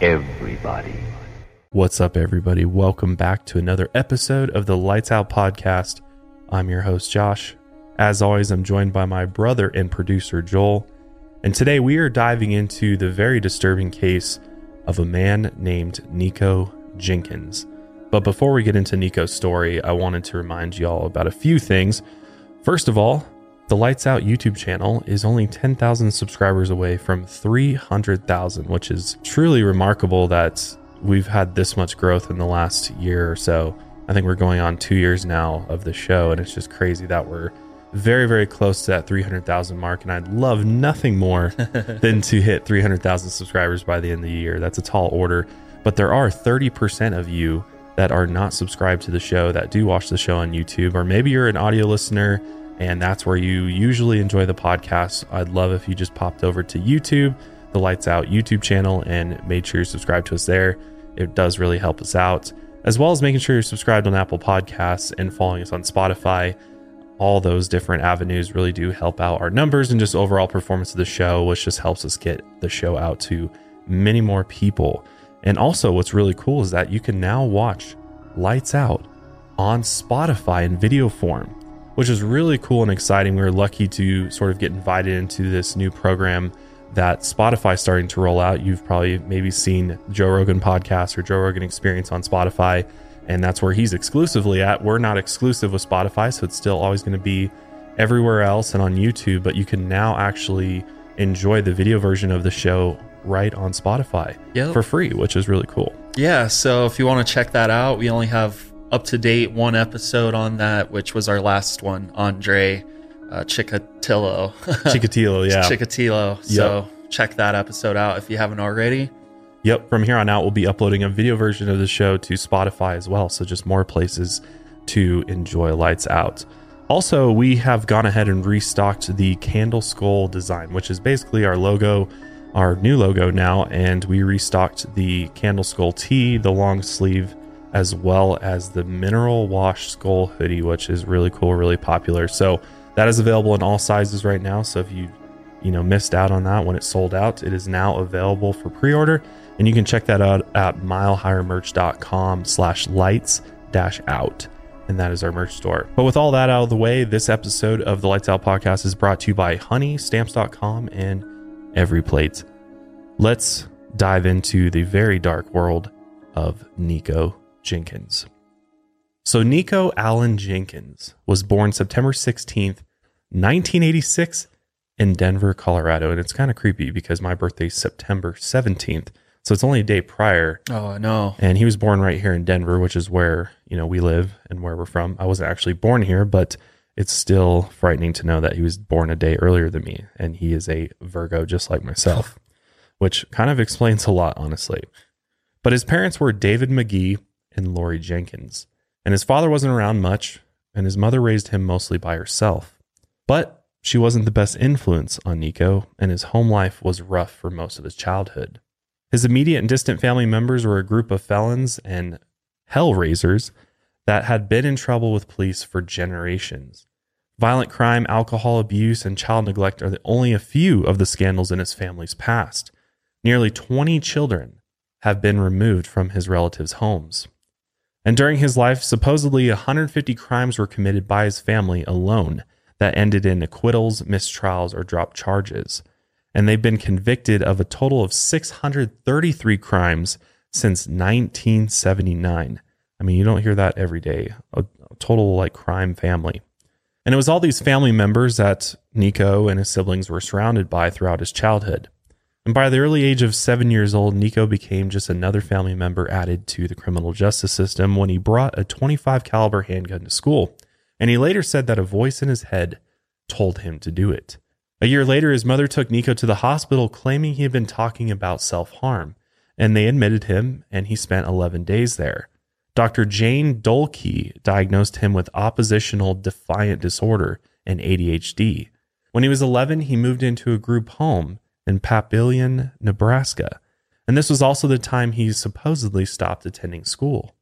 everybody. What's up, everybody? Welcome back to another episode of the Lights Out Podcast. I'm your host, Josh. As always, I'm joined by my brother and producer, Joel. And today we are diving into the very disturbing case of a man named Nikko Jenkins. But before we get into Nikko's story, I wanted to remind y'all about a few things. First of all, the Lights Out YouTube channel is only 10,000 subscribers away from 300,000, which is truly remarkable that we've had this much growth in the last year or so. I think we're going on two years now of the show, and it's just crazy that we're very, very close to that 300,000 mark. And I'd love nothing more than to hit 300,000 subscribers by the end of the year. That's a tall order. But there are 30% of you that are not subscribed to the show that do watch the show on YouTube, or maybe you're an audio listener and that's where you usually enjoy the podcast. I'd love if you just popped over to YouTube, the Lights Out YouTube channel, and made sure you subscribe to us there. It does really help us out, as well as making sure you're subscribed on Apple Podcasts and following us on Spotify. All those different avenues really do help out our numbers and just overall performance of the show, which just helps us get the show out to many more people. And also, what's really cool is that you can now watch Lights Out on Spotify in video form which is really cool and exciting. We were lucky to sort of get invited into this new program that Spotify starting to roll out. You've probably maybe seen Joe Rogan podcast or Joe Rogan Experience on Spotify, and that's where he's exclusively at. We're not exclusive with Spotify, so it's still always going to be everywhere else and on YouTube, but you can now actually enjoy the video version of the show right on Spotify Yep. for free, which is really cool. Yeah, so if you want to check that out, we only have up to date one episode on that, which was our last one, Andre uh, Chikatilo. Chikatilo, yeah. Chikatilo. So check that episode out if you haven't already. Yep, from here on out, we'll be uploading a video version of the show to Spotify as well. So just more places to enjoy Lights Out. Also, we have gone ahead and restocked the Candle Skull design, which is basically our logo, our new logo now. And we restocked the Candle Skull tee, the long sleeve, as well as the Mineral Wash Skull hoodie, which is really cool, really popular. So that is available in all sizes right now. So if you you know missed out on that when it sold out it is now available for pre-order. And you can check that out at milehighermerch.com slash lights dash out. And that is our merch store. But with all that out of the way this episode of the lights out podcast is brought to you by honeystamps.com and every plate. Let's dive into the very dark world of nikko jenkins so nikko allen jenkins was born september 16th 1986 in Denver, Colorado. And it's kind of creepy because my birthday's September 17th. So it's only a day prior. Oh, I know. And he was born right here in Denver, which is where, you know, we live and where we're from. I wasn't actually born here, but it's still frightening to know that he was born a day earlier than me. And he is a Virgo just like myself, which kind of explains a lot, honestly. But his parents were David McGee and Lori Jenkins. And his father wasn't around much, and his mother raised him mostly by herself. But she wasn't the best influence on Nikko, and his home life was rough for most of his childhood. His immediate and distant family members were a group of felons and hellraisers that had been in trouble with police for generations. Violent crime, alcohol abuse, and child neglect are the only a few of the scandals in his family's past. Nearly 20 children have been removed from his relatives' homes. And during his life, supposedly 150 crimes were committed by his family alone that ended in acquittals, mistrials, or dropped charges. And they've been convicted of a total of 633 crimes since 1979. I mean, you don't hear that every day. A, total like crime family. And it was all these family members that Nikko and his siblings were surrounded by throughout his childhood. And by the early age of seven years old, Nikko became just another family member added to the criminal justice system when he brought a 25 caliber handgun to school and he later said that a voice in his head told him to do it. A year later, his mother took Nikko to the hospital claiming he had been talking about self harm, and they admitted him, and he spent 11 days there. Dr. Jane Dolkey diagnosed him with oppositional defiant disorder and ADHD. When he was 11, he moved into a group home in Papillion, Nebraska, and this was also the time he supposedly stopped attending school.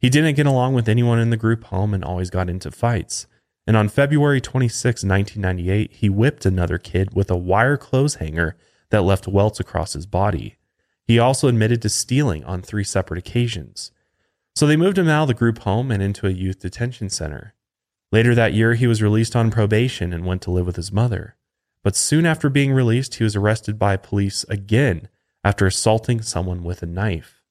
He didn't get along with anyone in the group home and always got into fights. And on February 26, 1998, he whipped another kid with a wire clothes hanger that left welts across his body. He also admitted to stealing on three separate occasions. So they moved him out of the group home and into a youth detention center. Later that year, he was released on probation and went to live with his mother. But soon after being released, he was arrested by police again after assaulting someone with a knife.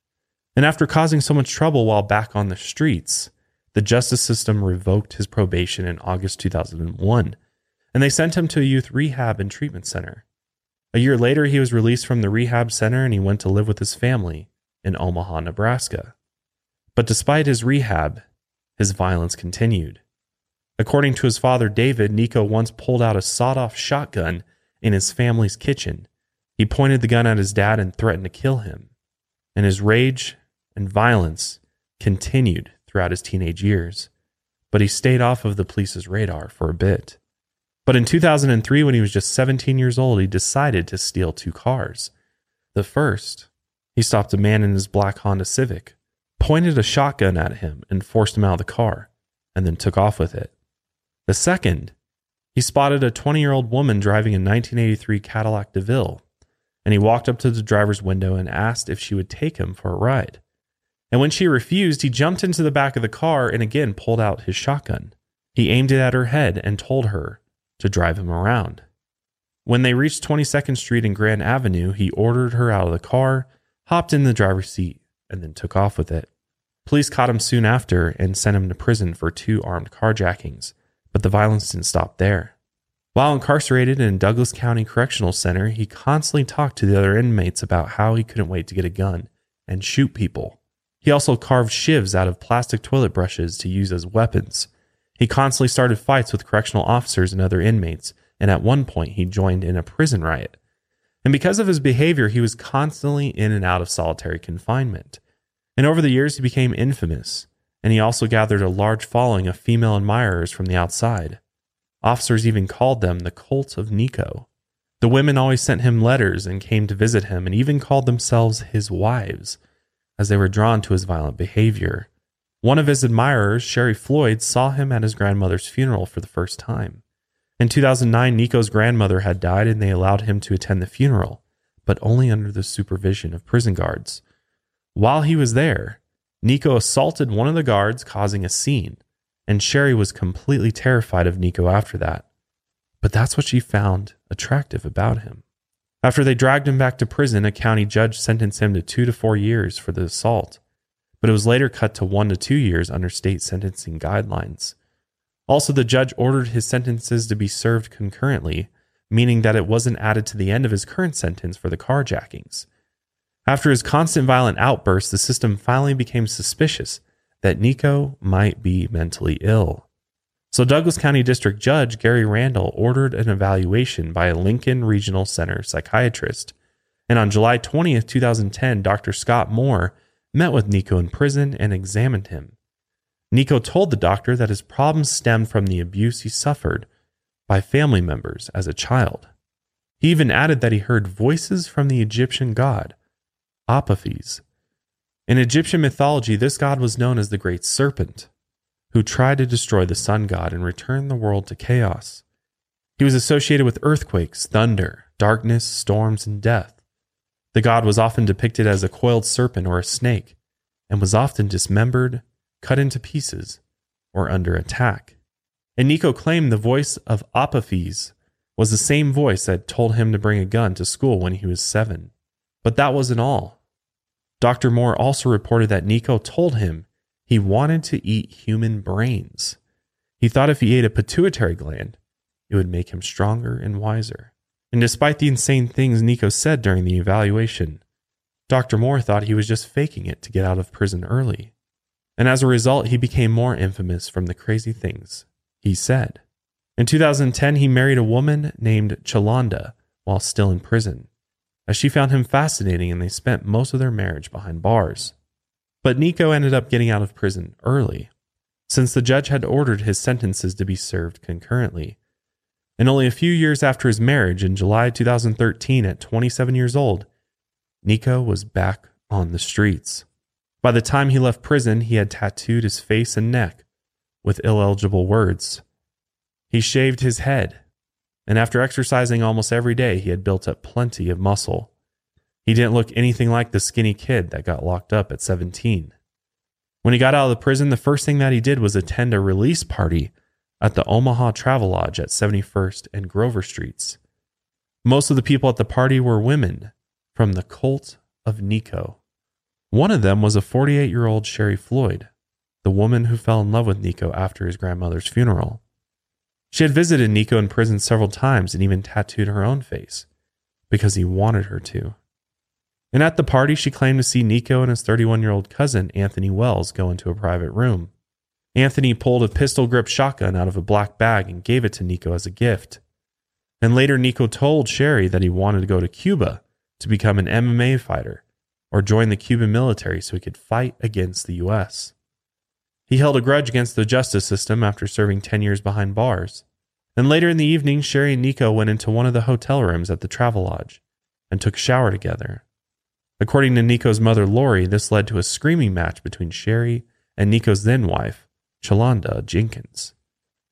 And after causing so much trouble while back on the streets, the justice system revoked his probation in August 2001, and they sent him to a youth rehab and treatment center. A year later, he was released from the rehab center and he went to live with his family in Omaha, Nebraska. But despite his rehab, his violence continued. According to his father, David, Nikko once pulled out a sawed off shotgun in his family's kitchen. He pointed the gun at his dad and threatened to kill him. And his rage and violence continued throughout his teenage years, but he stayed off of the police's radar for a bit. But in 2003, when he was just 17 years old, he decided to steal two cars. The first, he stopped a man in his black Honda Civic, pointed a shotgun at him, and forced him out of the car, and then took off with it. The second, he spotted a 20 year old woman driving a 1983 Cadillac DeVille, and he walked up to the driver's window and asked if she would take him for a ride. And when she refused, he jumped into the back of the car and again pulled out his shotgun. He aimed it at her head and told her to drive him around. When they reached 22nd Street and Grand Avenue, he ordered her out of the car, hopped in the driver's seat, and then took off with it. Police caught him soon after and sent him to prison for two armed carjackings, but the violence didn't stop there. While incarcerated in Douglas County Correctional Center, he constantly talked to the other inmates about how he couldn't wait to get a gun and shoot people. He also carved shivs out of plastic toilet brushes to use as weapons. He constantly started fights with correctional officers and other inmates, and at one point he joined in a prison riot. And because of his behavior, he was constantly in and out of solitary confinement. And over the years, he became infamous, and he also gathered a large following of female admirers from the outside. Officers even called them the cult of Nikko. The women always sent him letters and came to visit him and even called themselves his wives as they were drawn to his violent behavior. One of his admirers, Sherry Floyd, saw him at his grandmother's funeral for the first time. In 2009, Nikko's grandmother had died and they allowed him to attend the funeral, but only under the supervision of prison guards. While he was there, Nikko assaulted one of the guards, causing a scene, and Sherry was completely terrified of Nikko after that. But that's what she found attractive about him. After they dragged him back to prison, a county judge sentenced him to two to four years for the assault, but it was later cut to one to two years under state sentencing guidelines. Also, the judge ordered his sentences to be served concurrently, meaning that it wasn't added to the end of his current sentence for the carjackings. After his constant violent outbursts, the system finally became suspicious that Nikko might be mentally ill. So, Douglas County District Judge Gary Randall ordered an evaluation by a Lincoln Regional Center psychiatrist. And on July 20th, 2010, Dr. Scott Moore met with Nikko in prison and examined him. Nikko told the doctor that his problems stemmed from the abuse he suffered by family members as a child. He even added that he heard voices from the Egyptian god, Apophis. In Egyptian mythology, this god was known as the Great Serpent who tried to destroy the sun god and return the world to chaos. He was associated with earthquakes, thunder, darkness, storms, and death. The god was often depicted as a coiled serpent or a snake, and was often dismembered, cut into pieces, or under attack. And Nikko claimed the voice of Apophis was the same voice that told him to bring a gun to school when he was seven. But that wasn't all. Dr. Moore also reported that Nikko told him he wanted to eat human brains. He thought if he ate a pituitary gland, it would make him stronger and wiser. And despite the insane things Nikko said during the evaluation, Dr. Moore thought he was just faking it to get out of prison early. And as a result, he became more infamous from the crazy things he said. In 2010, he married a woman named Chalonda while still in prison, as she found him fascinating and they spent most of their marriage behind bars. But Nikko ended up getting out of prison early, since the judge had ordered his sentences to be served concurrently. And only a few years after his marriage, in July 2013, at 27 years old, Nikko was back on the streets. By the time he left prison, he had tattooed his face and neck with illegible words. He shaved his head, and after exercising almost every day, he had built up plenty of muscle. He didn't look anything like the skinny kid that got locked up at 17. When he got out of the prison, the first thing that he did was attend a release party at the Omaha Travel Lodge at 71st and Grover Streets. Most of the people at the party were women from the cult of Nikko. One of them was a 48 year old Sherry Floyd, the woman who fell in love with Nikko after his grandmother's funeral. She had visited Nikko in prison several times and even tattooed her own face because he wanted her to. And at the party, she claimed to see Nikko and his 31 year old cousin, Anthony Wells, go into a private room. Anthony pulled a pistol grip shotgun out of a black bag and gave it to Nikko as a gift. And later, Nikko told Sherry that he wanted to go to Cuba to become an MMA fighter or join the Cuban military so he could fight against the U.S. He held a grudge against the justice system after serving 10 years behind bars. Then later in the evening, Sherry and Nikko went into one of the hotel rooms at the Travelodge and took a shower together. According to Nikko's mother, Lori, this led to a screaming match between Sherry and Nikko's then wife, Chalonda Jenkins.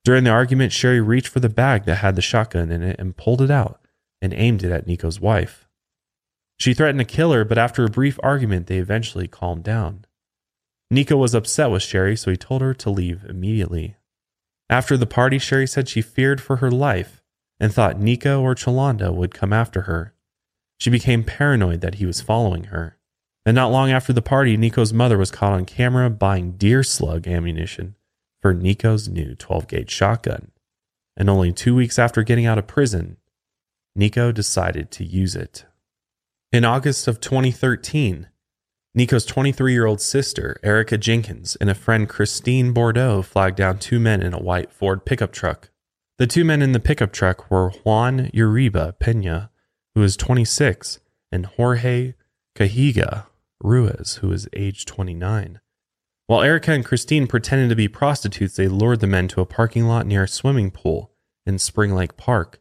During the argument, Sherry reached for the bag that had the shotgun in it and pulled it out and aimed it at Nikko's wife. She threatened to kill her, but after a brief argument, they eventually calmed down. Nikko was upset with Sherry, so he told her to leave immediately. After the party, Sherry said she feared for her life and thought Nikko or Chalonda would come after her. She became paranoid that he was following her. And not long after the party, Nikko's mother was caught on camera buying deer slug ammunition for Nikko's new 12 gauge shotgun. And only two weeks after getting out of prison, Nikko decided to use it. In August of 2013, Nikko's 23 year old sister, Erica Jenkins, and a friend, Christine Bordeaux, flagged down two men in a white Ford pickup truck. The two men in the pickup truck were Juan Uribe Pena, who is 26, and Jorge Cajiga Ruiz, who is age 29. While Erica and Christine pretended to be prostitutes, they lured the men to a parking lot near a swimming pool in Spring Lake Park.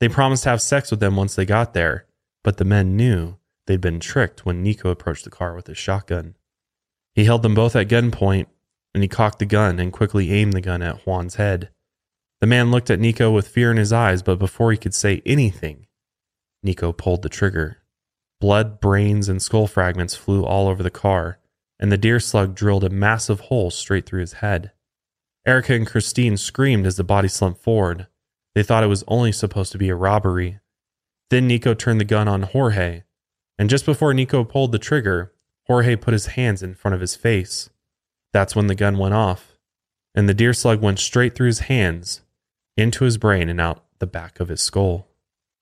They promised to have sex with them once they got there, but the men knew they'd been tricked when Nikko approached the car with his shotgun. He held them both at gunpoint, and he cocked the gun and quickly aimed the gun at Juan's head. The man looked at Nikko with fear in his eyes, but before he could say anything, Nikko pulled the trigger. Blood, brains, and skull fragments flew all over the car, and the deer slug drilled a massive hole straight through his head. Erica and Christine screamed as the body slumped forward. They thought it was only supposed to be a robbery. Then Nikko turned the gun on Jorge, and just before Nikko pulled the trigger, Jorge put his hands in front of his face. That's when the gun went off, and the deer slug went straight through his hands, into his brain, and out the back of his skull.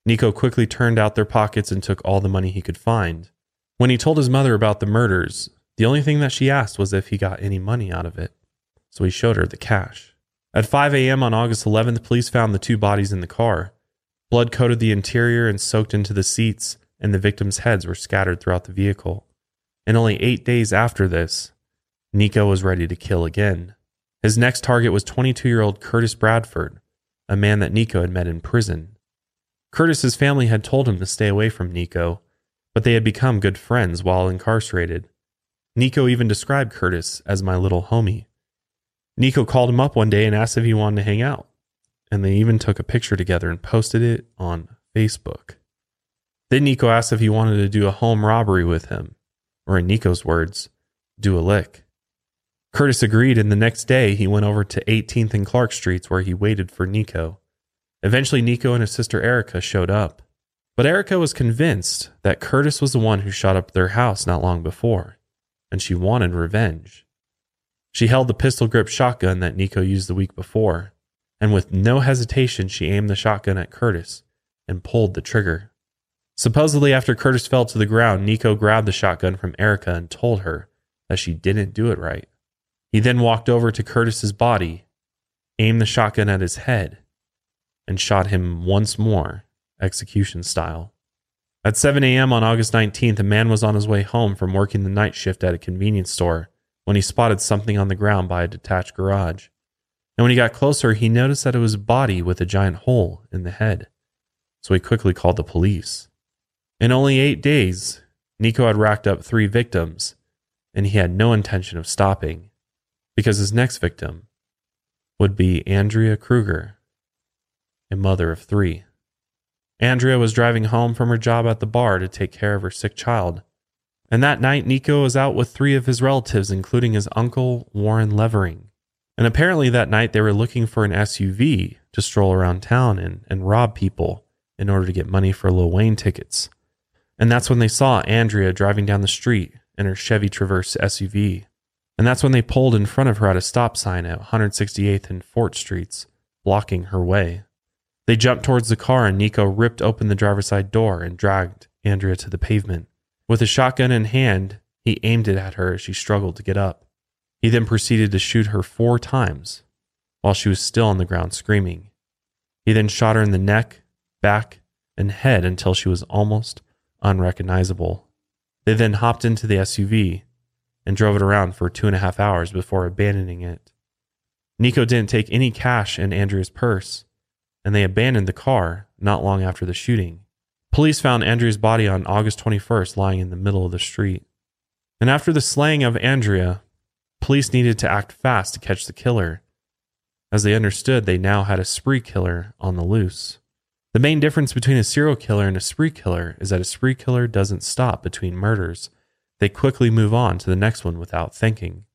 Nikko quickly turned out their pockets and took all the money he could find. When he told his mother about the murders, the only thing that she asked was if he got any money out of it. So he showed her the cash. At 5 a.m. on August 11th, police found the two bodies in the car. Blood coated the interior and soaked into the seats, and the victims' heads were scattered throughout the vehicle. And only eight days after this, Nikko was ready to kill again. His next target was 22 year old Curtis Bradford, a man that Nikko had met in prison. Curtis's family had told him to stay away from Nikko, but they had become good friends while incarcerated. Nikko even described Curtis as my little homie. Nikko called him up one day and asked if he wanted to hang out, and they even took a picture together and posted it on Facebook. Then Nikko asked if he wanted to do a home robbery with him, or in Nikko's words, do a lick. Curtis agreed, and the next day he went over to 18th and Clark Streets where he waited for Nikko. Eventually, Nikko and his sister Erica showed up. But Erica was convinced that Curtis was the one who shot up their house not long before, and she wanted revenge. She held the pistol grip shotgun that Nikko used the week before, and with no hesitation, she aimed the shotgun at Curtis and pulled the trigger. Supposedly, after Curtis fell to the ground, Nikko grabbed the shotgun from Erica and told her that she didn't do it right. He then walked over to Curtis's body, aimed the shotgun at his head, and shot him once more, execution style. At 7 a.m. on August 19th, a man was on his way home from working the night shift at a convenience store when he spotted something on the ground by a detached garage. And when he got closer, he noticed that it was a body with a giant hole in the head. So he quickly called the police. In only eight days, Nikko had racked up three victims, and he had no intention of stopping because his next victim would be Andrea Kruger, a mother of three. Andrea was driving home from her job at the bar to take care of her sick child. And that night, Nikko was out with three of his relatives, including his uncle, Warren Levering. And apparently, that night they were looking for an SUV to stroll around town in and rob people in order to get money for Lil Wayne tickets. And that's when they saw Andrea driving down the street in her Chevy Traverse SUV. And that's when they pulled in front of her at a stop sign at 168th and Fort Streets, blocking her way. They jumped towards the car and Nikko ripped open the driver's side door and dragged Andrea to the pavement. With a shotgun in hand, he aimed it at her as she struggled to get up. He then proceeded to shoot her four times while she was still on the ground screaming. He then shot her in the neck, back, and head until she was almost unrecognizable. They then hopped into the SUV and drove it around for two and a half hours before abandoning it. Nikko didn't take any cash in Andrea's purse, and they abandoned the car not long after the shooting. Police found Andrea's body on August 21st lying in the middle of the street. And after the slaying of Andrea, police needed to act fast to catch the killer, as they understood they now had a spree killer on the loose. The main difference between a serial killer and a spree killer is that a spree killer doesn't stop between murders. They quickly move on to the next one without thinking.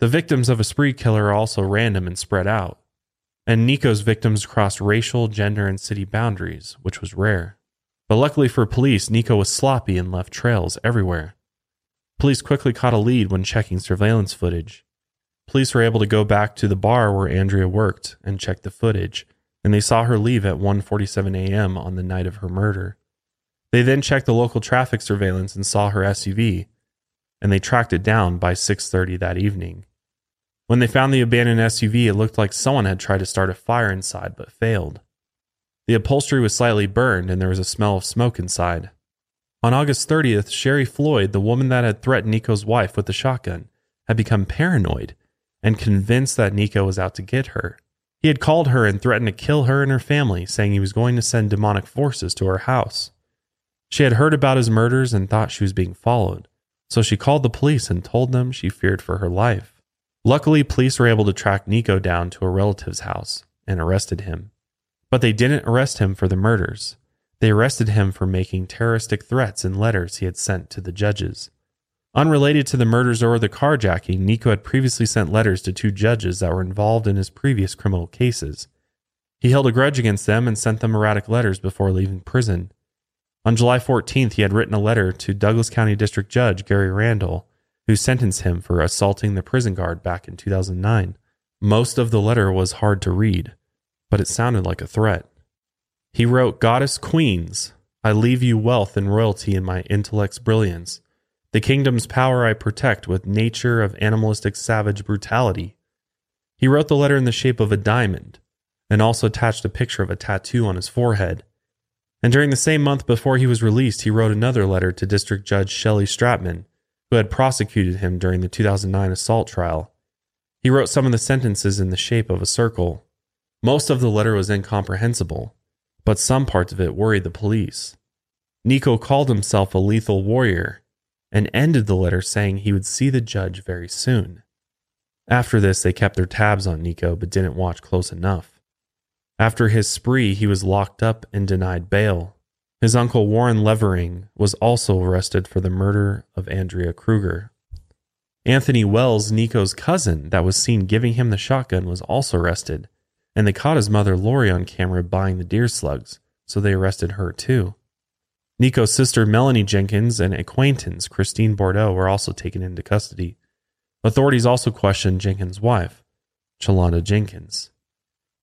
The victims of a spree killer are also random and spread out, and Nikko's victims crossed racial, gender, and city boundaries, which was rare. But luckily for police, Nikko was sloppy and left trails everywhere. Police quickly caught a lead when checking surveillance footage. Police were able to go back to the bar where Andrea worked and check the footage, and they saw her leave at 1:47 a.m. on the night of her murder. They then checked the local traffic surveillance and saw her SUV, and they tracked it down by 6:30 that evening. When they found the abandoned SUV, it looked like someone had tried to start a fire inside but failed. The upholstery was slightly burned and there was a smell of smoke inside. On August 30th, Sherry Floyd, the woman that had threatened Nikko's wife with the shotgun, had become paranoid and convinced that Nikko was out to get her. He had called her and threatened to kill her and her family, saying he was going to send demonic forces to her house. She had heard about his murders and thought she was being followed, so she called the police and told them she feared for her life. Luckily, police were able to track Nikko down to a relative's house and arrested him. But they didn't arrest him for the murders. They arrested him for making terroristic threats in letters he had sent to the judges. Unrelated to the murders or the carjacking, Nikko had previously sent letters to two judges that were involved in his previous criminal cases. He held a grudge against them and sent them erratic letters before leaving prison. On July 14th, he had written a letter to Douglas County District Judge Gary Randall, who sentenced him for assaulting the prison guard back in 2009. Most of the letter was hard to read, but it sounded like a threat. He wrote, Goddess Queens, I leave you wealth and royalty in my intellect's brilliance. The kingdom's power I protect with nature of animalistic savage brutality. He wrote the letter in the shape of a diamond and also attached a picture of a tattoo on his forehead. And during the same month before he was released, he wrote another letter to District Judge Shelley Stratman, who had prosecuted him during the 2009 assault trial. He wrote some of the sentences in the shape of a circle. Most of the letter was incomprehensible, but some parts of it worried the police. Nikko called himself a lethal warrior and ended the letter saying he would see the judge very soon. After this, they kept their tabs on Nikko but didn't watch close enough. After his spree, he was locked up and denied bail. His uncle Warren Levering was also arrested for the murder of Andrea Kruger. Anthony Wells, Nikko's cousin that was seen giving him the shotgun, was also arrested, and they caught his mother Lori on camera buying the deer slugs, so they arrested her too. Nikko's sister Melanie Jenkins and acquaintance Christine Bordeaux were also taken into custody. Authorities also questioned Jenkins' wife, Chalonda Jenkins.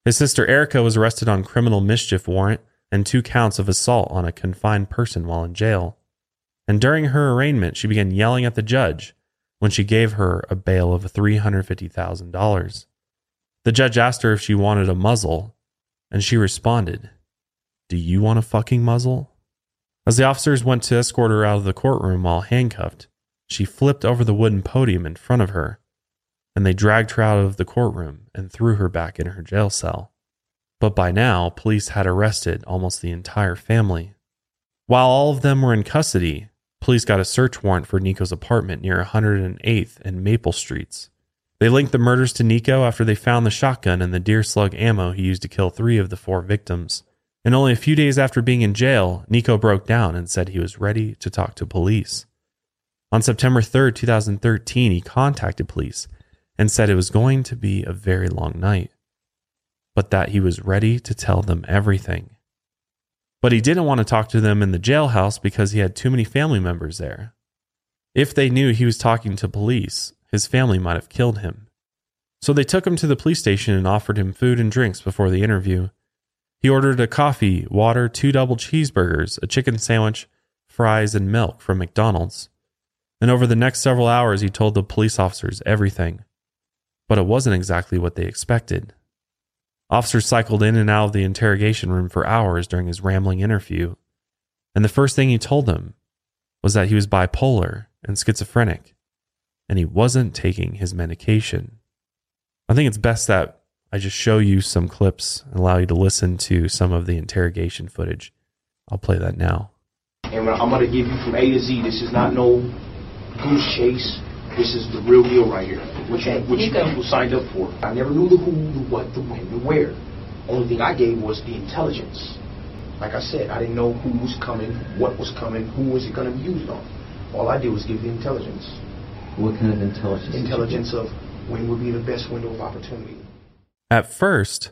His sister Erica was arrested on criminal mischief warrant and two counts of assault on a confined person while in jail. And during her arraignment, she began yelling at the judge when she gave her a bail of $350,000. The judge asked her if she wanted a muzzle, and she responded, Do you want a fucking muzzle? As the officers went to escort her out of the courtroom while handcuffed, she flipped over the wooden podium in front of her, and they dragged her out of the courtroom and threw her back in her jail cell. But by now, police had arrested almost the entire family. While all of them were in custody, police got a search warrant for Nikko's apartment near 108th and Maple Streets. They linked the murders to Nikko after they found the shotgun and the deer slug ammo he used to kill three of the four victims And only a few days after being in jail, Nikko broke down and said he was ready to talk to police. On September 3rd, 2013, he contacted police and said it was going to be a very long night, but that he was ready to tell them everything. But he didn't want to talk to them in the jailhouse because he had too many family members there. If they knew he was talking to police, his family might have killed him. So they took him to the police station and offered him food and drinks before the interview. He ordered a coffee, water, two double cheeseburgers, a chicken sandwich, fries, and milk from McDonald's. And over the next several hours, he told the police officers everything. But it wasn't exactly what they expected. Officers cycled in and out of the interrogation room for hours during his rambling interview. And the first thing he told them was that he was bipolar and schizophrenic, and he wasn't taking his medication. I think it's best that I just show you some clips and allow you to listen to some of the interrogation footage. I'll play that now. And I'm going to give you from A to Z. This is not no goose chase. This is the real deal right here. Which, you, what you people signed up for. I never knew the who, the what, the when, the where. Only thing I gave was the intelligence. Like I said, I didn't know who was coming, what was coming, who was it going to be used on. All I did was give the intelligence. What kind of intelligence? Intelligence of when would be the best window of opportunity. At first,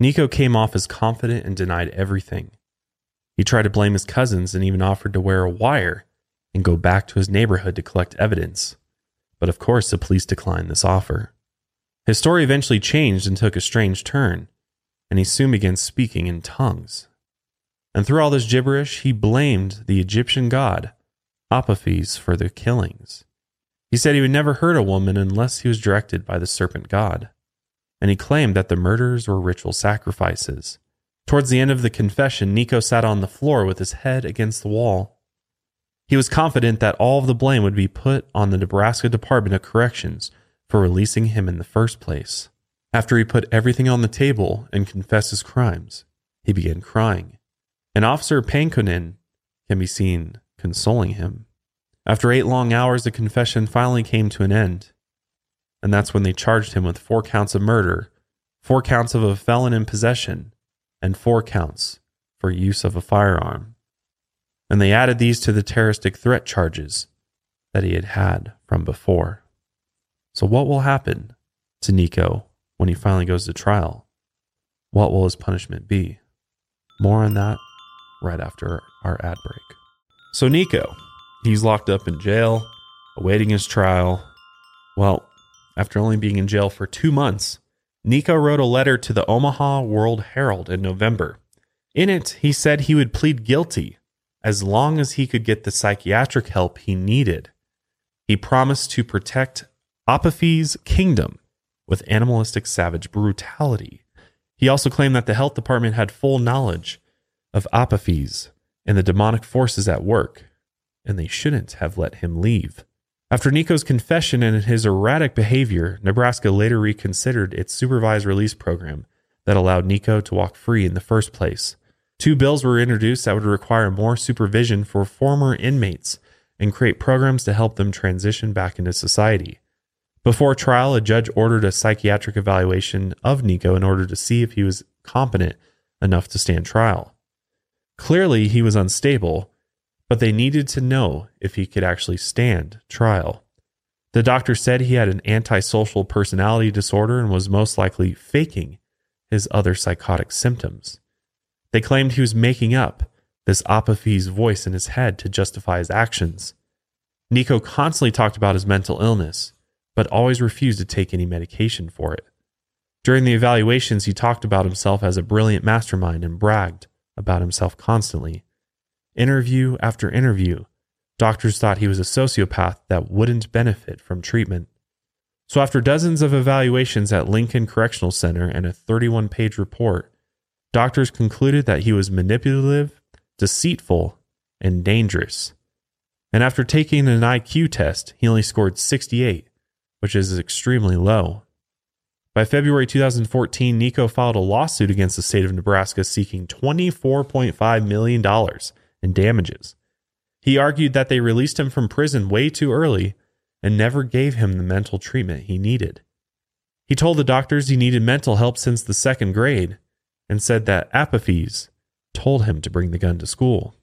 Nikko came off as confident and denied everything. He tried to blame his cousins and even offered to wear a wire and go back to his neighborhood to collect evidence. But of course, the police declined this offer. His story eventually changed and took a strange turn, and he soon began speaking in tongues. And through all this gibberish, he blamed the Egyptian god, Apophis, for the killings. He said he would never hurt a woman unless he was directed by the serpent god, and he claimed that the murders were ritual sacrifices. Towards the end of the confession, Nikko sat on the floor with his head against the wall he was confident that all of the blame would be put on the Nebraska Department of Corrections for releasing him in the first place. After he put everything on the table and confessed his crimes, he began crying. And Officer Pankonin can be seen consoling him. After eight long hours, the confession finally came to an end. And that's when they charged him with four counts of murder, four counts of a felon in possession, and four counts for use of a firearm and they added these to the terroristic threat charges that he had had from before. So, what will happen to Nikko when he finally goes to trial? What will his punishment be? More on that right after our ad break. So, Nikko, he's locked up in jail, awaiting his trial. Well, after only being in jail for two months, Nikko wrote a letter to the Omaha World Herald in November. In it, he said he would plead guilty as long as he could get the psychiatric help he needed. He promised to protect Apophis' kingdom with animalistic savage brutality. He also claimed that the health department had full knowledge of Apophis and the demonic forces at work, and they shouldn't have let him leave. After Nikko's confession and his erratic behavior, Nebraska later reconsidered its supervised release program that allowed Nikko to walk free in the first place. Two bills were introduced that would require more supervision for former inmates and create programs to help them transition back into society. Before trial, a judge ordered a psychiatric evaluation of Nikko in order to see if he was competent enough to stand trial. Clearly, he was unstable, but they needed to know if he could actually stand trial. The doctor said he had an antisocial personality disorder and was most likely faking his other psychotic symptoms. They claimed he was making up this Apophis voice in his head to justify his actions. Nikko constantly talked about his mental illness, but always refused to take any medication for it. During the evaluations, he talked about himself as a brilliant mastermind and bragged about himself constantly. Interview after interview, doctors thought he was a sociopath that wouldn't benefit from treatment. So, after dozens of evaluations at Lincoln Correctional Center and a 31 page report, Doctors concluded that he was manipulative, deceitful, and dangerous. And after taking an IQ test, he only scored 68, which is extremely low. By February 2014, Nikko filed a lawsuit against the state of Nebraska seeking $24.5 million in damages. He argued that they released him from prison way too early and never gave him the mental treatment he needed. He told the doctors he needed mental help since the second grade and said that Apophis told him to bring the gun to school.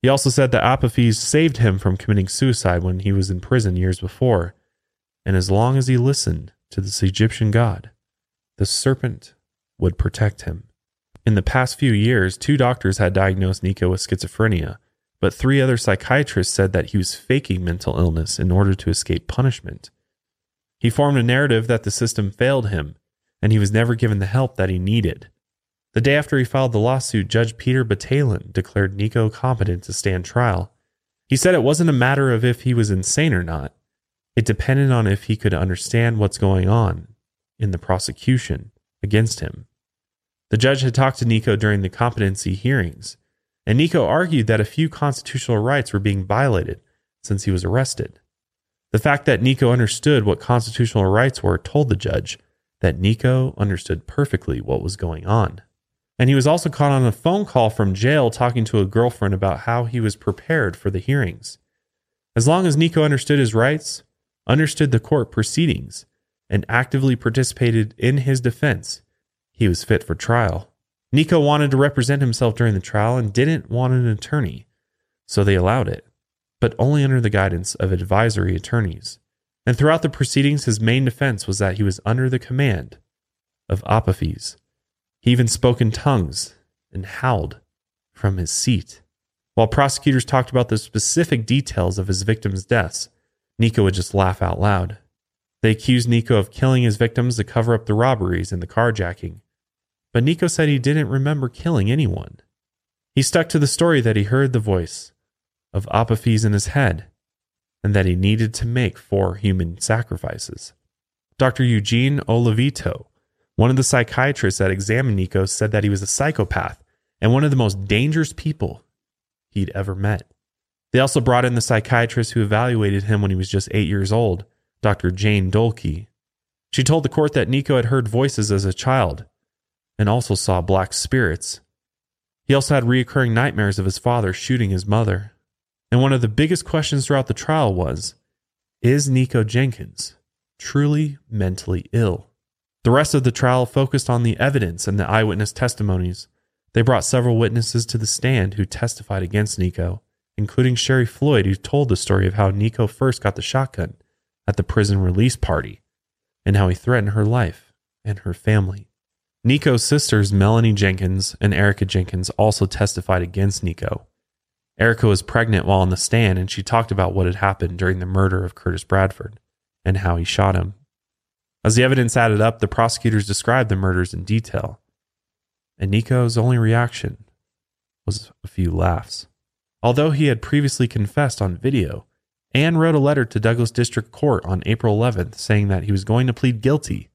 He also said that Apophis saved him from committing suicide when he was in prison years before, and as long as he listened to this Egyptian god, the serpent would protect him. In the past few years, two doctors had diagnosed Nikko with schizophrenia, but three other psychiatrists said that he was faking mental illness in order to escape punishment. He formed a narrative that the system failed him, and he was never given the help that he needed. The day after he filed the lawsuit, Judge Peter Bataillon declared Nikko competent to stand trial. He said it wasn't a matter of if he was insane or not. It depended on if he could understand what's going on in the prosecution against him. The judge had talked to Nikko during the competency hearings, and Nikko argued that a few constitutional rights were being violated since he was arrested. The fact that Nikko understood what constitutional rights were told the judge that Nikko understood perfectly what was going on. And he was also caught on a phone call from jail talking to a girlfriend about how he was prepared for the hearings. As long as Nikko understood his rights, understood the court proceedings, and actively participated in his defense, he was fit for trial. Nikko wanted to represent himself during the trial and didn't want an attorney, so they allowed it, but only under the guidance of advisory attorneys. And throughout the proceedings, his main defense was that he was under the command of Apophis, he even spoke in tongues and howled from his seat. While prosecutors talked about the specific details of his victims' deaths, Nikko would just laugh out loud. They accused Nikko of killing his victims to cover up the robberies and the carjacking. But Nikko said he didn't remember killing anyone. He stuck to the story that he heard the voice of Apophis in his head and that he needed to make four human sacrifices. Dr. Eugene Olivito one of the psychiatrists that examined Nikko said that he was a psychopath and one of the most dangerous people he'd ever met. They also brought in the psychiatrist who evaluated him when he was just eight years old, Dr. Jane Dolke. She told the court that Nikko had heard voices as a child and also saw black spirits. He also had recurring nightmares of his father shooting his mother. And one of the biggest questions throughout the trial was Is Nikko Jenkins truly mentally ill? The rest of the trial focused on the evidence and the eyewitness testimonies. They brought several witnesses to the stand who testified against Nikko, including Sherry Floyd, who told the story of how Nikko first got the shotgun at the prison release party and how he threatened her life and her family. Nikko's sisters, Melanie Jenkins and Erica Jenkins, also testified against Nikko. Erica was pregnant while on the stand, and she talked about what had happened during the murder of Curtis Bradford and how he shot him. As the evidence added up, the prosecutors described the murders in detail, and Nikko's only reaction was a few laughs. Although he had previously confessed on video Anne wrote a letter to Douglas District Court on April 11th saying that he was going to plead guilty,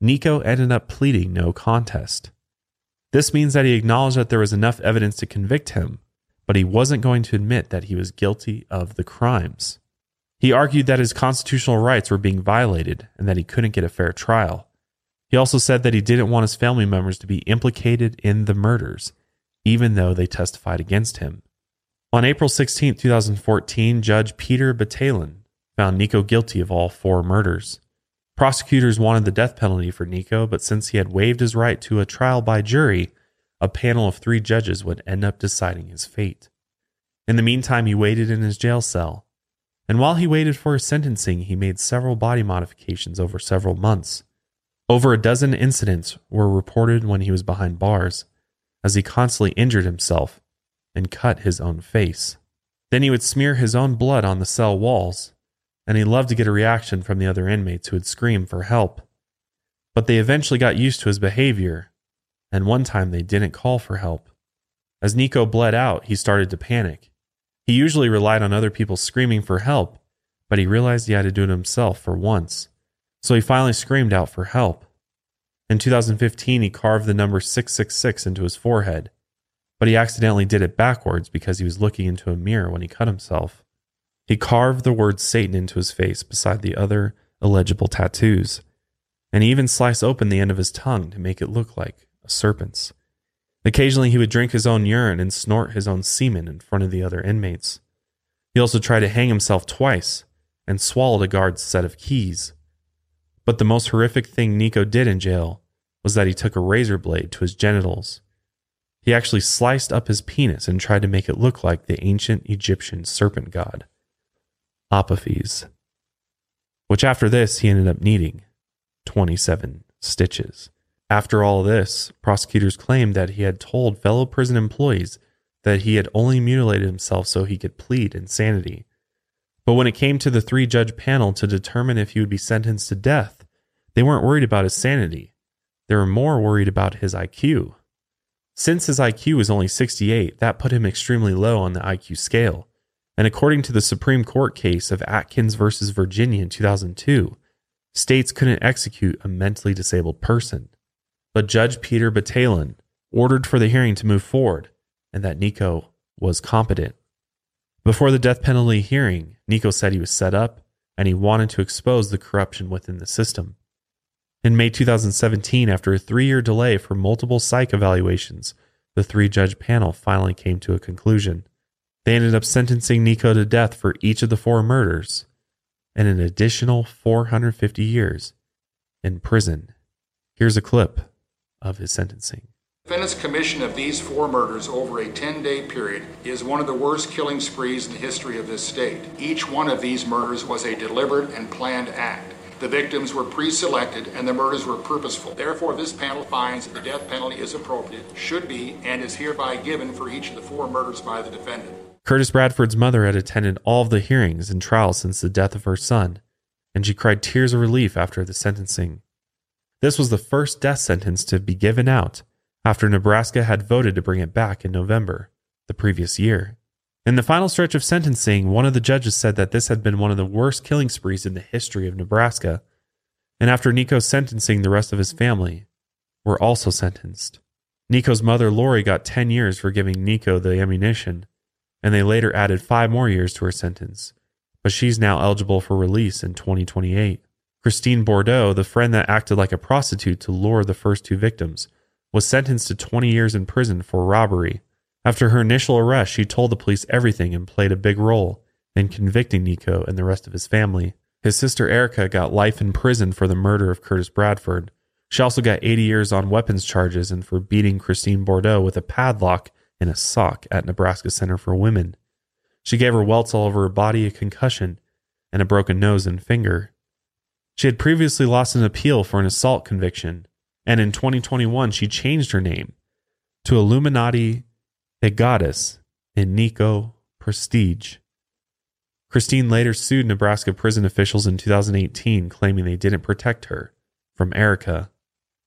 Nikko ended up pleading no contest. This means that he acknowledged that there was enough evidence to convict him, but he wasn't going to admit that he was guilty of the crimes. He argued that his constitutional rights were being violated and that he couldn't get a fair trial. He also said that he didn't want his family members to be implicated in the murders, even though they testified against him. On April 16, 2014, Judge Peter Bataillon found Nikko guilty of all four murders. Prosecutors wanted the death penalty for Nikko, but since he had waived his right to a trial by jury, a panel of three judges would end up deciding his fate. In the meantime, he waited in his jail cell, and while he waited for his sentencing, he made several body modifications over several months. Over a dozen incidents were reported when he was behind bars, as he constantly injured himself and cut his own face. Then he would smear his own blood on the cell walls, and he loved to get a reaction from the other inmates who would scream for help. But they eventually got used to his behavior, and one time they didn't call for help. As Nikko bled out, he started to panic. He usually relied on other people screaming for help, but he realized he had to do it himself for once. So he finally screamed out for help. In 2015, he carved the number 666 into his forehead, but he accidentally did it backwards because he was looking into a mirror when he cut himself. He carved the word Satan into his face beside the other illegible tattoos, and he even sliced open the end of his tongue to make it look like a serpent's. Occasionally, he would drink his own urine and snort his own semen in front of the other inmates. He also tried to hang himself twice and swallowed a guard's set of keys. But the most horrific thing Nikko did in jail was that he took a razor blade to his genitals. He actually sliced up his penis and tried to make it look like the ancient Egyptian serpent god, Apophis, which after this he ended up needing 27 stitches. After all this, prosecutors claimed that he had told fellow prison employees that he had only mutilated himself so he could plead insanity. But when it came to the three judge panel to determine if he would be sentenced to death, they weren't worried about his sanity. They were more worried about his IQ. Since his IQ was only 68, that put him extremely low on the IQ scale. And according to the Supreme Court case of Atkins versus Virginia in 2002, states couldn't execute a mentally disabled person. But Judge Peter Bataillon ordered for the hearing to move forward and that Nikko was competent. Before the death penalty hearing, Nikko said he was set up and he wanted to expose the corruption within the system. In May 2017, after a three year delay for multiple psych evaluations, the three judge panel finally came to a conclusion. They ended up sentencing Nikko to death for each of the four murders and an additional 450 years in prison. Here's a clip of his sentencing. Defendant's commission of these four murders over a 10 day period is one of the worst killing sprees in the history of this state. Each one of these murders was a deliberate and planned act. The victims were pre-selected and the murders were purposeful. Therefore, this panel finds that the death penalty is appropriate, should be, and is hereby given for each of the four murders by the defendant. Curtis Bradford's mother had attended all of the hearings and trials since the death of her son, and she cried tears of relief after the sentencing. This was the first death sentence to be given out after Nebraska had voted to bring it back in November the previous year. In the final stretch of sentencing, one of the judges said that this had been one of the worst killing sprees in the history of Nebraska. And after Nikko's sentencing, the rest of his family were also sentenced. Nikko's mother, Lori, got 10 years for giving Nikko the ammunition, and they later added five more years to her sentence. But she's now eligible for release in 2028. Christine Bordeaux, the friend that acted like a prostitute to lure the first two victims, was sentenced to 20 years in prison for robbery after her initial arrest, she told the police everything and played a big role in convicting Nikko and the rest of his family. His sister Erica got life in prison for the murder of Curtis Bradford. She also got 80 years on weapons charges and for beating Christine Bordeaux with a padlock and a sock at Nebraska Center for Women. She gave her welts all over her body, a concussion, and a broken nose and finger. She had previously lost an appeal for an assault conviction, and in 2021 she changed her name to Illuminati a goddess in Nico Prestige. Christine later sued Nebraska prison officials in 2018, claiming they didn't protect her from Erica.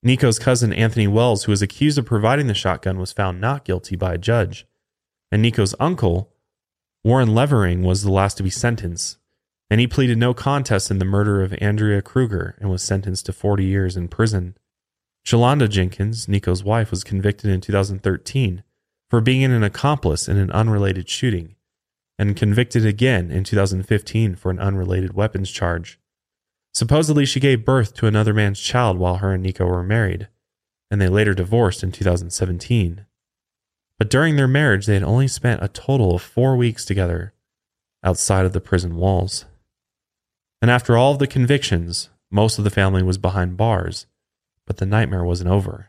Nikko's cousin Anthony Wells, who was accused of providing the shotgun, was found not guilty by a judge. And Nikko's uncle, Warren Levering, was the last to be sentenced, and he pleaded no contest in the murder of Andrea Kruger and was sentenced to 40 years in prison. Chalonda Jenkins, Nikko's wife, was convicted in 2013 for being an accomplice in an unrelated shooting, and convicted again in 2015 for an unrelated weapons charge. Supposedly, she gave birth to another man's child while her and Nikko were married, and they later divorced in 2017. But during their marriage, they had only spent a total of four weeks together outside of the prison walls. And after all of the convictions, most of the family was behind bars, but the nightmare wasn't over.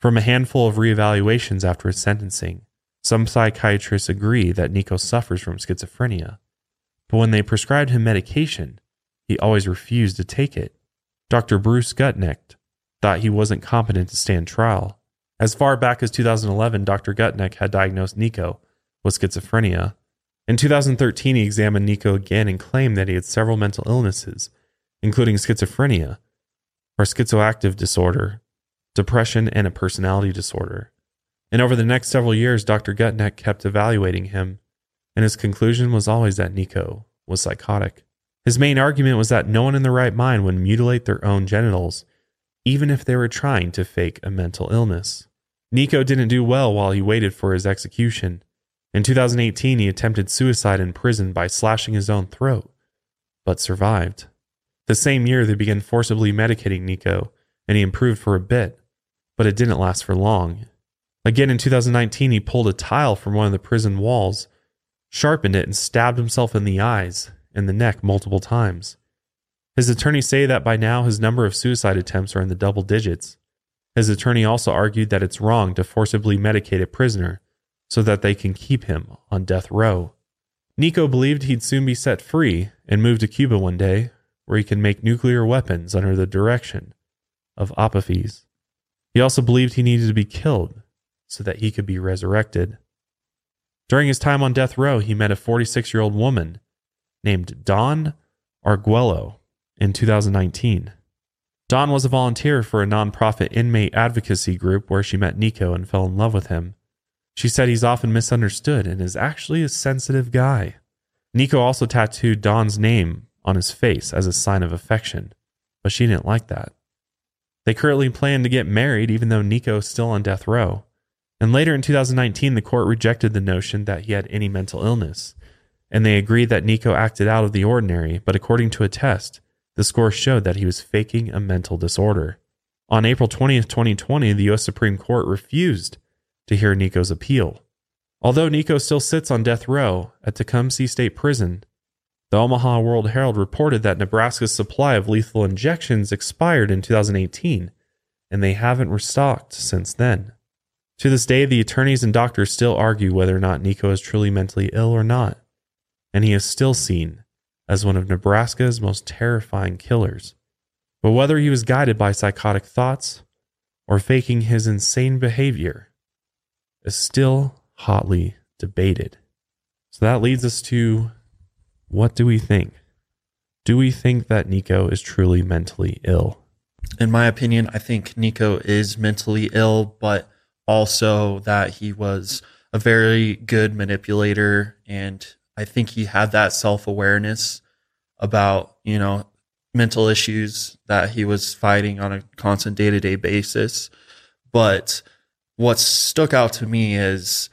From a handful of reevaluations after his sentencing, some psychiatrists agree that Nikko suffers from schizophrenia. But when they prescribed him medication, he always refused to take it. Dr. Bruce Gutnick thought he wasn't competent to stand trial. As far back as 2011, Dr. Gutnick had diagnosed Nikko with schizophrenia. In 2013, he examined Nikko again and claimed that he had several mental illnesses, including schizophrenia, or schizoaffective disorder, depression, and a personality disorder. And over the next several years, Dr. Gutnick kept evaluating him, and his conclusion was always that Nikko was psychotic. His main argument was that no one in their right mind would mutilate their own genitals, even if they were trying to fake a mental illness. Nikko didn't do well while he waited for his execution. In 2018, he attempted suicide in prison by slashing his own throat, but survived. The same year, they began forcibly medicating Nikko, and he improved for a bit but it didn't last for long. Again in 2019, he pulled a tile from one of the prison walls, sharpened it, and stabbed himself in the eyes and the neck multiple times. His attorneys say that by now his number of suicide attempts are in the double digits. His attorney also argued that it's wrong to forcibly medicate a prisoner so that they can keep him on death row. Nikko believed he'd soon be set free and move to Cuba one day, where he can make nuclear weapons under the direction of Apophis. He also believed he needed to be killed so that he could be resurrected. During his time on death row, he met a 46 year old woman named Dawn Arguello in 2019. Dawn was a volunteer for a nonprofit inmate advocacy group where she met Nikko and fell in love with him. She said he's often misunderstood and is actually a sensitive guy. Nikko also tattooed Dawn's name on his face as a sign of affection, but she didn't like that. They currently plan to get married even though Nikko is still on death row. And later in 2019, the court rejected the notion that he had any mental illness, and they agreed that Nikko acted out of the ordinary, but according to a test, the score showed that he was faking a mental disorder. On April 20th, 2020, the U.S. Supreme Court refused to hear Nikko's appeal. Although Nikko still sits on death row at Tecumseh State Prison, the Omaha World Herald reported that Nebraska's supply of lethal injections expired in 2018, and they haven't restocked since then. To this day, the attorneys and doctors still argue whether or not Nikko is truly mentally ill or not, and he is still seen as one of Nebraska's most terrifying killers. But whether he was guided by psychotic thoughts or faking his insane behavior is still hotly debated. So that leads us to what do we think? Do we think that Nikko is truly mentally ill? In my opinion, I think Nikko is mentally ill, but also that he was a very good manipulator and I think he had that self-awareness about, you know, mental issues that he was fighting on a constant day-to-day basis. But what stuck out to me is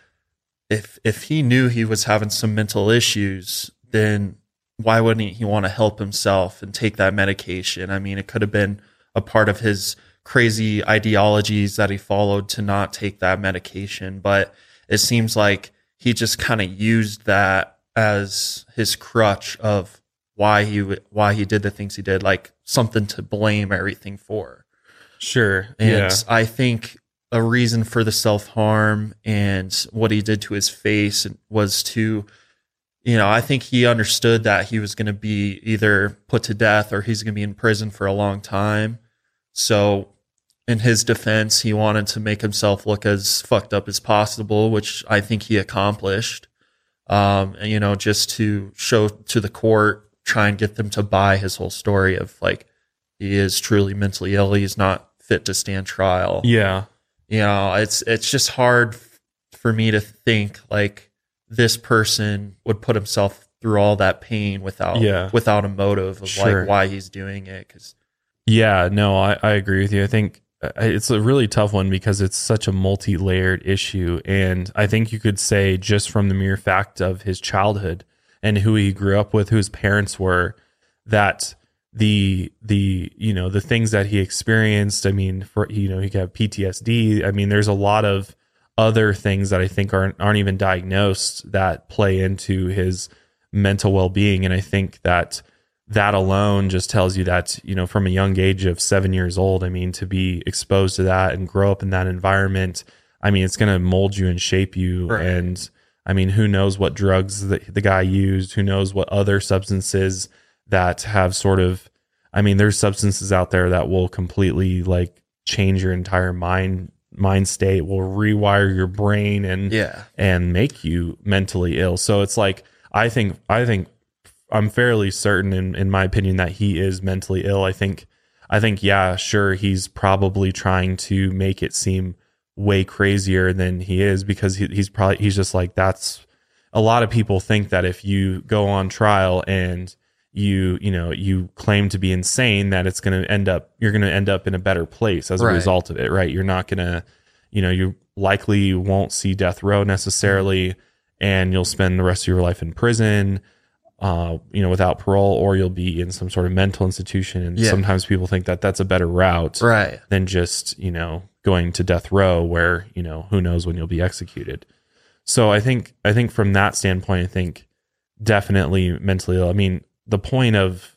if if he knew he was having some mental issues, then why wouldn't he want to help himself and take that medication? I mean, it could have been a part of his crazy ideologies that he followed to not take that medication, but it seems like he just kind of used that as his crutch of why he why he did the things he did, like something to blame everything for. Sure. And yeah. I think a reason for the self harm and what he did to his face was to, you know, I think he understood that he was going to be either put to death or he's going to be in prison for a long time. So in his defense, he wanted to make himself look as fucked up as possible, which I think he accomplished. Um, and, you know, just to show to the court, try and get them to buy his whole story of like, he is truly mentally ill. He's not fit to stand trial. yeah. You know, it's, it's just hard for me to think like this person would put himself through all that pain without, Yeah. without a motive of Sure. like why he's doing it. Cause Yeah, no, I, I agree with you. I think it's a really tough one because it's such a multi layered issue. And I think you could say, just from the mere fact of his childhood and who he grew up with, who his parents were, that the the you know the things that he experienced i mean for you know he could have ptsd i mean there's a lot of other things that i think aren't aren't even diagnosed that play into his mental well-being and i think that that alone just tells you that you know from a young age of seven years old i mean to be exposed to that and grow up in that environment i mean it's going to mold you and shape you Right. and i mean who knows what drugs the, the guy used who knows what other substances that have sort of i mean there's substances out there that will completely like change your entire mind mind state will rewire your brain and yeah, and make you mentally ill. So it's like I think I think I'm fairly certain in in my opinion that he is mentally ill. I think I think yeah, sure he's probably trying to make it seem way crazier than he is because he, he's probably he's just like that's a lot of people think that if you go on trial and you you know you claim to be insane that it's going to end up you're going to end up in a better place as a result of it right? You're not going to you know you likely won't see death row necessarily and you'll spend the rest of your life in prison uh, you know without parole or you'll be in some sort of mental institution and Yeah. sometimes people think that that's a better route right. than just you know going to death row where you know who knows when you'll be executed so i think i think from that standpoint i think definitely mentally ill i mean the point of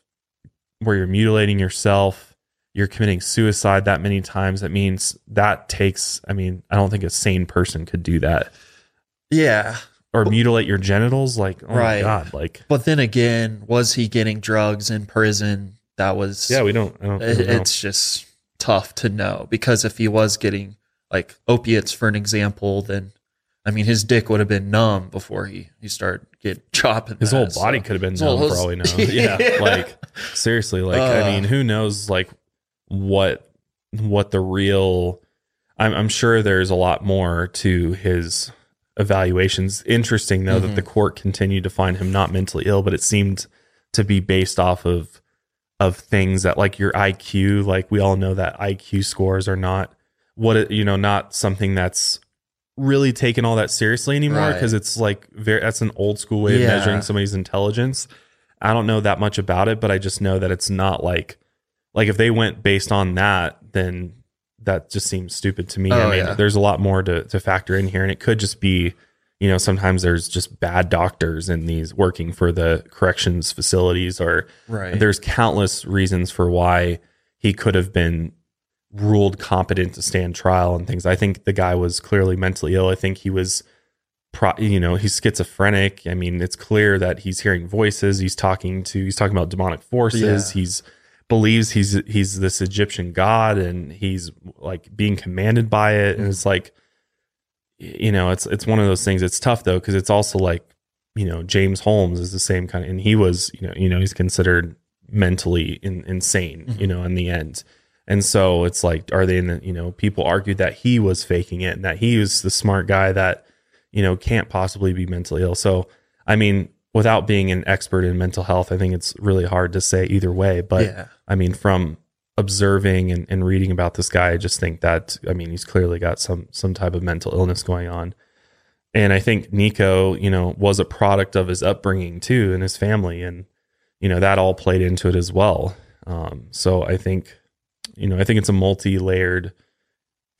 where you're mutilating yourself you're committing suicide that many times, that means that takes. I mean, I don't think a sane person could do that Yeah. Or mutilate your genitals. Like, oh Right. my god, like But then again, was he getting drugs in prison? That was yeah, we don't. I don't. I it- don't know. it's just tough to know because if he was getting like opiates for an example, then I mean his dick would have been numb before he he started getting chopping. His that, whole so- body could have been His numb for all we know. Yeah, Yeah. like seriously, like I Uh. mean, who knows? Like what what the real? I'm, I'm sure there's a lot more to his evaluations. Interesting though that mm-hmm. the court continued to find him not mentally ill, but it seemed to be based off of of things that like your IQ. Like we all know that IQ scores are not what it, you know, not something that's really taken all that seriously anymore Right. because it's like very that's an old school way of Yeah. measuring somebody's intelligence. I don't know that much about it, but I just know that it's not like like if they went based on that, then that just seems stupid to me. I Oh, mean, yeah. there's a lot more to to factor in here, and it could just be, you know, sometimes there's just bad doctors in these working for the corrections facilities, or Right. there's countless reasons for why he could have been ruled competent to stand trial and things. I think the guy was clearly mentally ill. I think he was, pro, you know, he's schizophrenic. I mean, it's clear that he's hearing voices. He's talking to, he's talking about demonic forces. Yeah. He's believes he's he's this Egyptian god and he's like being commanded by it. And it's like, you know, it's it's one of those things. It's tough though because it's also like, you know, James Holmes is the same kind of, and he was, you know, you know, he's considered mentally in, insane, you mm-hmm. know, in the end. And so it's like, are they in the, you know, people argued that he was faking it and that he was the smart guy that, you know, can't possibly be mentally ill. So, I mean, without being an expert in mental health, I think it's really hard to say either way. But Yeah. I mean, from observing and, and reading about this guy, I just think that, I mean, he's clearly got some, some type of mental illness going on. And I think Nikko, you know, was a product of his upbringing too and his family. And, you know, that all played into it as well. Um, so I think, you know, I think it's a multi layered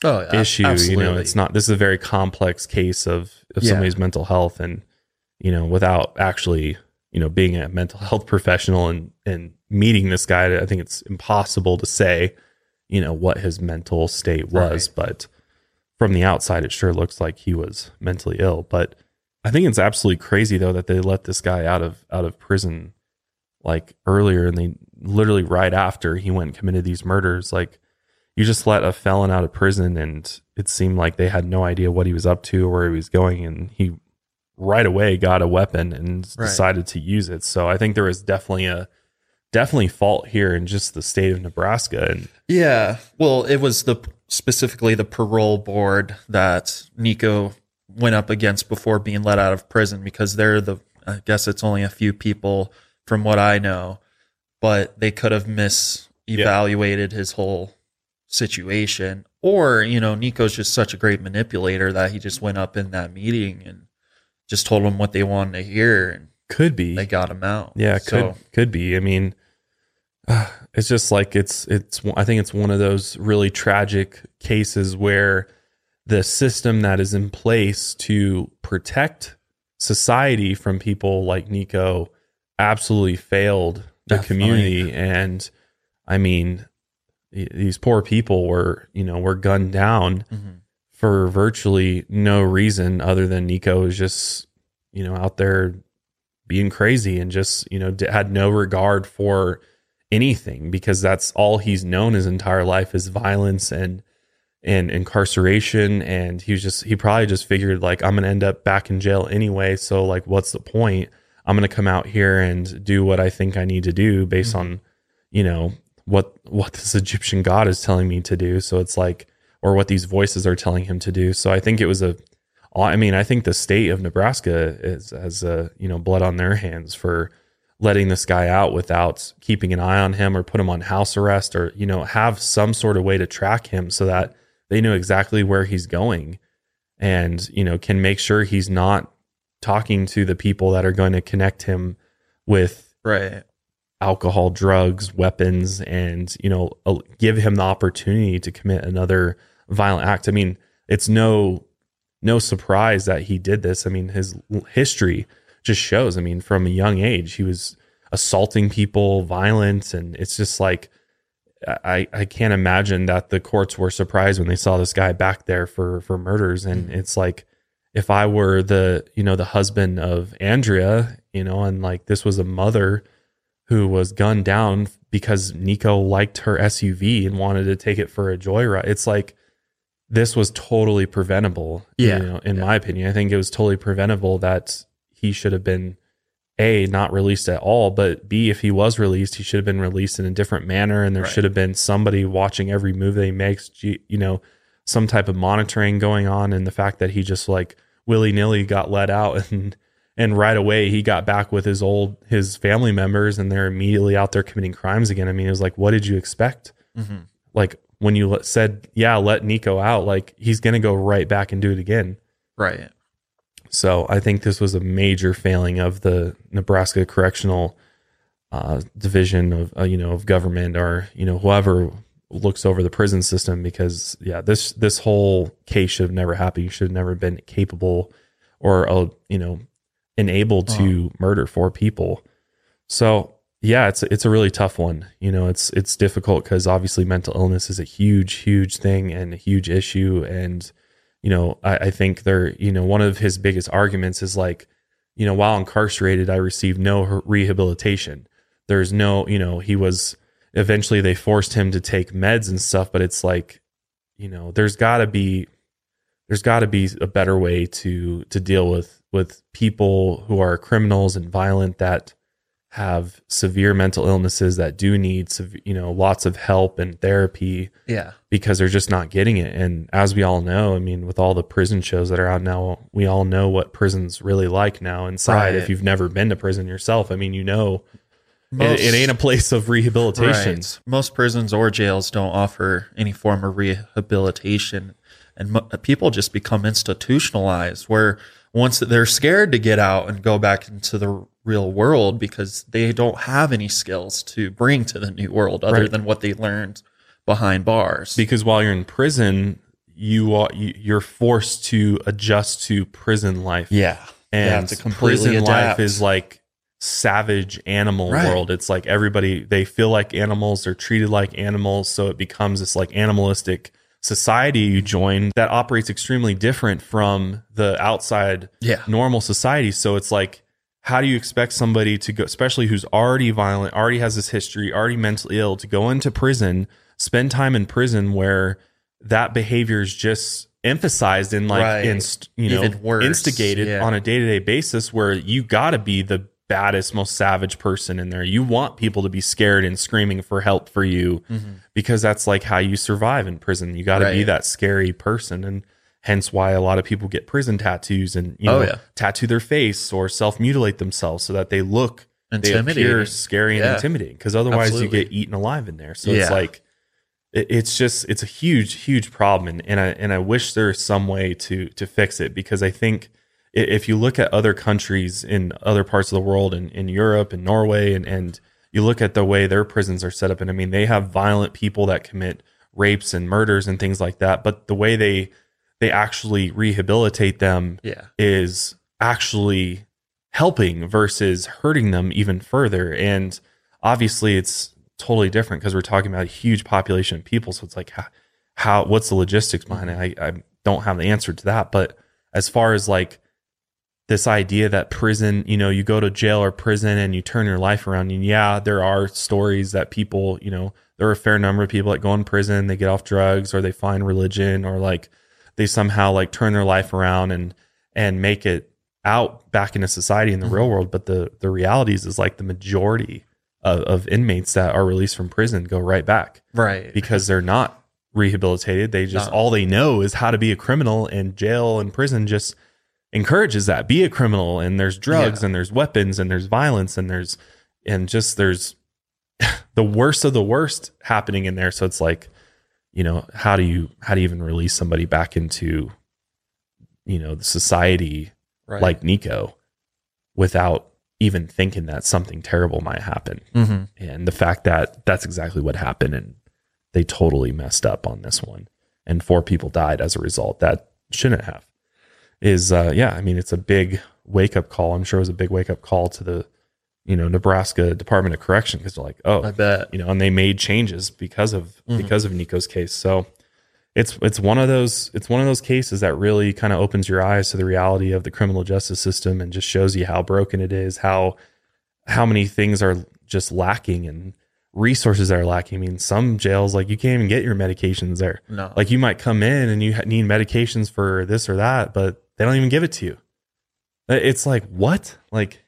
oh, issue. You know, it's not. This is a very complex case of of Yeah. somebody's mental health, and you know, without actually, you know, being a mental health professional and and meeting this guy, I think it's impossible to say, you know, what his mental state was. But from the outside, it sure looks like he was mentally ill. But I think it's absolutely crazy though that they let this guy out of out of prison like earlier, and they literally right after he went and committed these murders, like you just let a felon out of prison and it seemed like they had no idea what he was up to or where he was going and he right away got a weapon and Right. decided to use it so i think there was definitely a definitely fault here in just the state of nebraska and Yeah. Well, it was the specifically the parole board that Nikko went up against before being let out of prison because they're the I guess it's only a few people from what I know, but they could have misevaluated his whole situation. Or, you know, Nikko's just such a great manipulator that he just went up in that meeting and just told them what they wanted to hear and could be they got him out. Yeah, So, could could be. I mean, it's just like it's it's. I think it's one of those really tragic cases where the system that is in place to protect society from people like Nikko absolutely failed the Definitely. community. And I mean, these poor people were you know were gunned down Mhm. For virtually no reason other than Nikko was just you know out there being crazy and just you know had no regard for anything because that's all he's known his entire life is violence and and incarceration. And he was just he probably just figured like I'm going to end up back in jail anyway. So like what's the point? I'm going to come out here and do what I think I need to do based mm-hmm. on you know what what this Egyptian god is telling me to do. So it's like or what these voices are telling him to do so I think it was a I mean, I think the state of Nebraska is has uh, you know blood on their hands for letting this guy out without keeping an eye on him or put him on house arrest or you know have some sort of way to track him so that they know exactly where he's going and you know can make sure he's not talking to the people that are going to connect him with Right. alcohol, drugs, weapons, and you know, uh, give him the opportunity to commit another violent act. I mean, it's no no surprise that he did this. I mean, his history just shows. I mean, from a young age, he was assaulting people, violent, and it's just like I, I can't imagine that the courts were surprised when they saw this guy back there for for murders and Mm-hmm. it's like if I were the you know the husband of Andrea you know and like this was a mother who was gunned down because Nikko liked her SUV and wanted to take it for a joyride it's like this was totally preventable Yeah. you know in Yeah. my opinion I think it was totally preventable that he should have been a not released at all but b if he was released he should have been released in a different manner and there Right. should have been somebody watching every move that he makes you know some type of monitoring going on and the fact that he just like willy-nilly got let out and and right away he got back with his old his family members and they're immediately out there committing crimes again i mean it was like what did you expect Mhm. like when you let, said yeah let nikko out like he's gonna go right back and do it again Right. so I think this was a major failing of the Nebraska Correctional uh, Division of uh, you know of government or you know whoever looks over the prison system because yeah this this whole case should have never happened. You should have never been capable or uh, you know enabled to murder four people. So yeah, it's it's a really tough one. You know, it's it's difficult because obviously mental illness is a huge huge thing and a huge issue and you know, I, I think they're, you know, one of his biggest arguments is like, you know, while incarcerated, I received no rehabilitation. There's no, you know, he was eventually they forced him to take meds and stuff, but it's like, you know, there's got to be, there's got to be a better way to to deal with with people who are criminals and violent that have severe mental illnesses that do need, you know, lots of help and therapy Yeah. because they're just not getting it. And as we all know, I mean, with all the prison shows that are out now, we all know what prison's really like now inside. Right. If you've never been to prison yourself, I mean, you know, it, it ain't a place of rehabilitation. Right. Most prisons or jails don't offer any form of rehabilitation, and mo- uh, people just become institutionalized. Where once they're scared to get out and go back into the real world because they don't have any skills to bring to the new world other Right. than what they learned behind bars. Because while you're in prison, you are you- you're forced to adjust to prison life. yeah, and prison adapt. life is like savage animal Right. world it's like everybody they feel like animals they're treated like animals so it becomes this like animalistic society you join that operates extremely different from the outside Yeah. normal society so it's like how do you expect somebody to go especially who's already violent already has this history already mentally ill to go into prison spend time in prison where that behavior is just emphasized and like Right. inst, you know worse. instigated Yeah. on a day-to-day basis where you got to be the baddest most savage person in there you want people to be scared and screaming for help for you because that's like how you survive in prison you got to be Mm-hmm. That scary person and hence why a lot of people get prison tattoos and you oh, know Oh, yeah. tattoo their face or self-mutilate themselves so that they look they Intimidating. appear scary and Yeah. intimidating because otherwise Absolutely. you get eaten alive in there so it's like it, it's just it's a huge huge problem and, and I and I wish there's some way to to fix it because I think if you look at other countries in other parts of the world in, in Europe and Norway and and you look at the way their prisons are set up and I mean they have violent people that commit rapes and murders and things like that but the way they they actually rehabilitate them yeah, is actually helping versus hurting them even further. And obviously, it's totally different because we're talking about a huge population of people. So it's like, how, how what's the logistics behind it? I, I don't have the answer to that. But as far as like this idea that prison, you know, you go to jail or prison and you turn your life around, and yeah, there are stories that people, you know, there are a fair number of people that go in prison, they get off drugs or they find religion or like they somehow like turn their life around and and make it out back into society in the real mm-hmm. world. But the the realities is like the majority of, of inmates that are released from prison go right back right. because they're not rehabilitated. They just No. all they know is how to be a criminal, and jail and prison just encourages that. Be a criminal, and there's drugs, Yeah. and there's weapons, and there's violence, and there's and just there's the worst of the worst happening in there. So it's like, you know, how do you how do you even release somebody back into, you know, the society right. like Nikko without even thinking that something terrible might happen? hmm and the fact that that's exactly what happened and they totally messed up on this one and four people died as a result that shouldn't have is uh yeah i mean it's a big wake up call i'm sure it was a big wake up call to the you know, Nebraska Department of Correction because they're like, oh, I bet. you know, and they made changes because of mm-hmm. because of Nikko's case. So it's it's one of those it's one of those cases that really kind of opens your eyes to the reality of the criminal justice system and just shows you how broken it is, how how many things are just lacking and resources that are lacking. I mean, some jails like you can't even get your medications there. No. Like you might come in and you need medications for this or that, but they don't even give it to you. It's like what? Like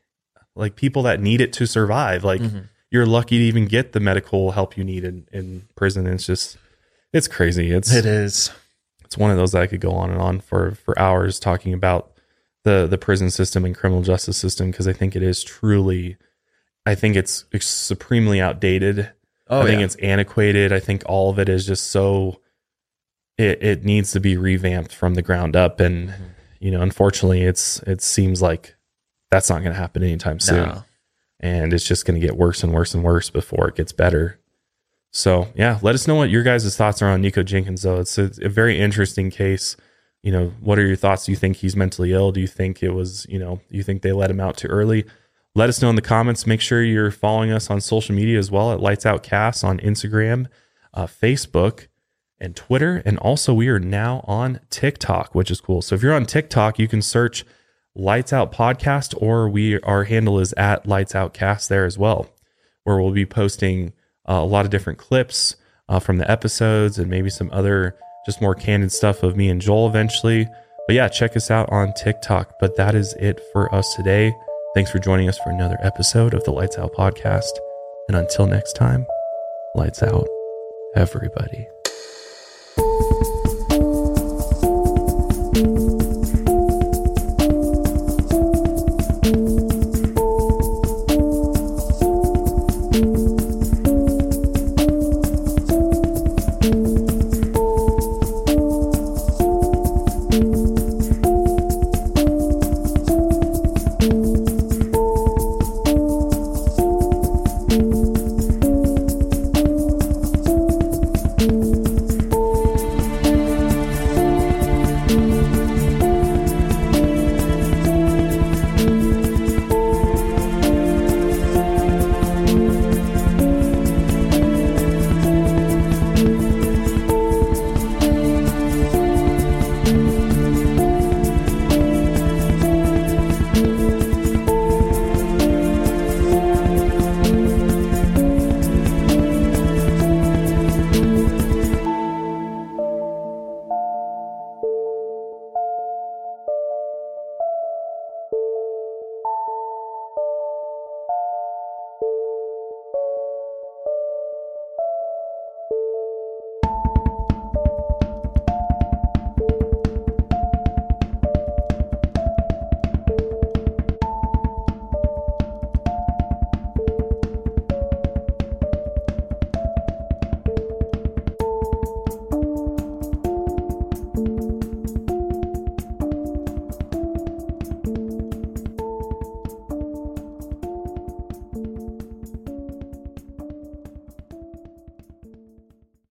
like people that need it to survive. Like Mm-hmm. you're lucky to even get the medical help you need in, in prison. It's just it's crazy. It's It is. it's one of those that I could go on and on for for hours talking about the the prison system and criminal justice system because I think it is truly I think it's, it's supremely outdated. Oh, I think yeah. it's antiquated. I think all of it is just so it it needs to be revamped from the ground up and Mm-hmm. you know unfortunately it's it seems like that's not going to happen anytime soon No. and it's just going to get worse and worse and worse before it gets better. So yeah, let us know what your guys' thoughts are on Nikko Jenkins. Though it's a, a very interesting case. You know, what are your thoughts? Do you think he's mentally ill? Do you think it was, you know, do you think they let him out too early? Let us know in the comments. Make sure you're following us on social media as well at Lights Out Cast on Instagram, uh, Facebook, and Twitter. And also, we are now on TikTok, which is cool. So if you're on TikTok, you can search Lights Out Podcast, or we our handle is at Lights Out Cast there as well, where we'll be posting uh, a lot of different clips uh, from the episodes and maybe some other just more candid stuff of me and Joel eventually. But yeah, check us out on TikTok. But that is it for us today. Thanks for joining us for another episode of the Lights Out Podcast. And until next time, lights out, everybody.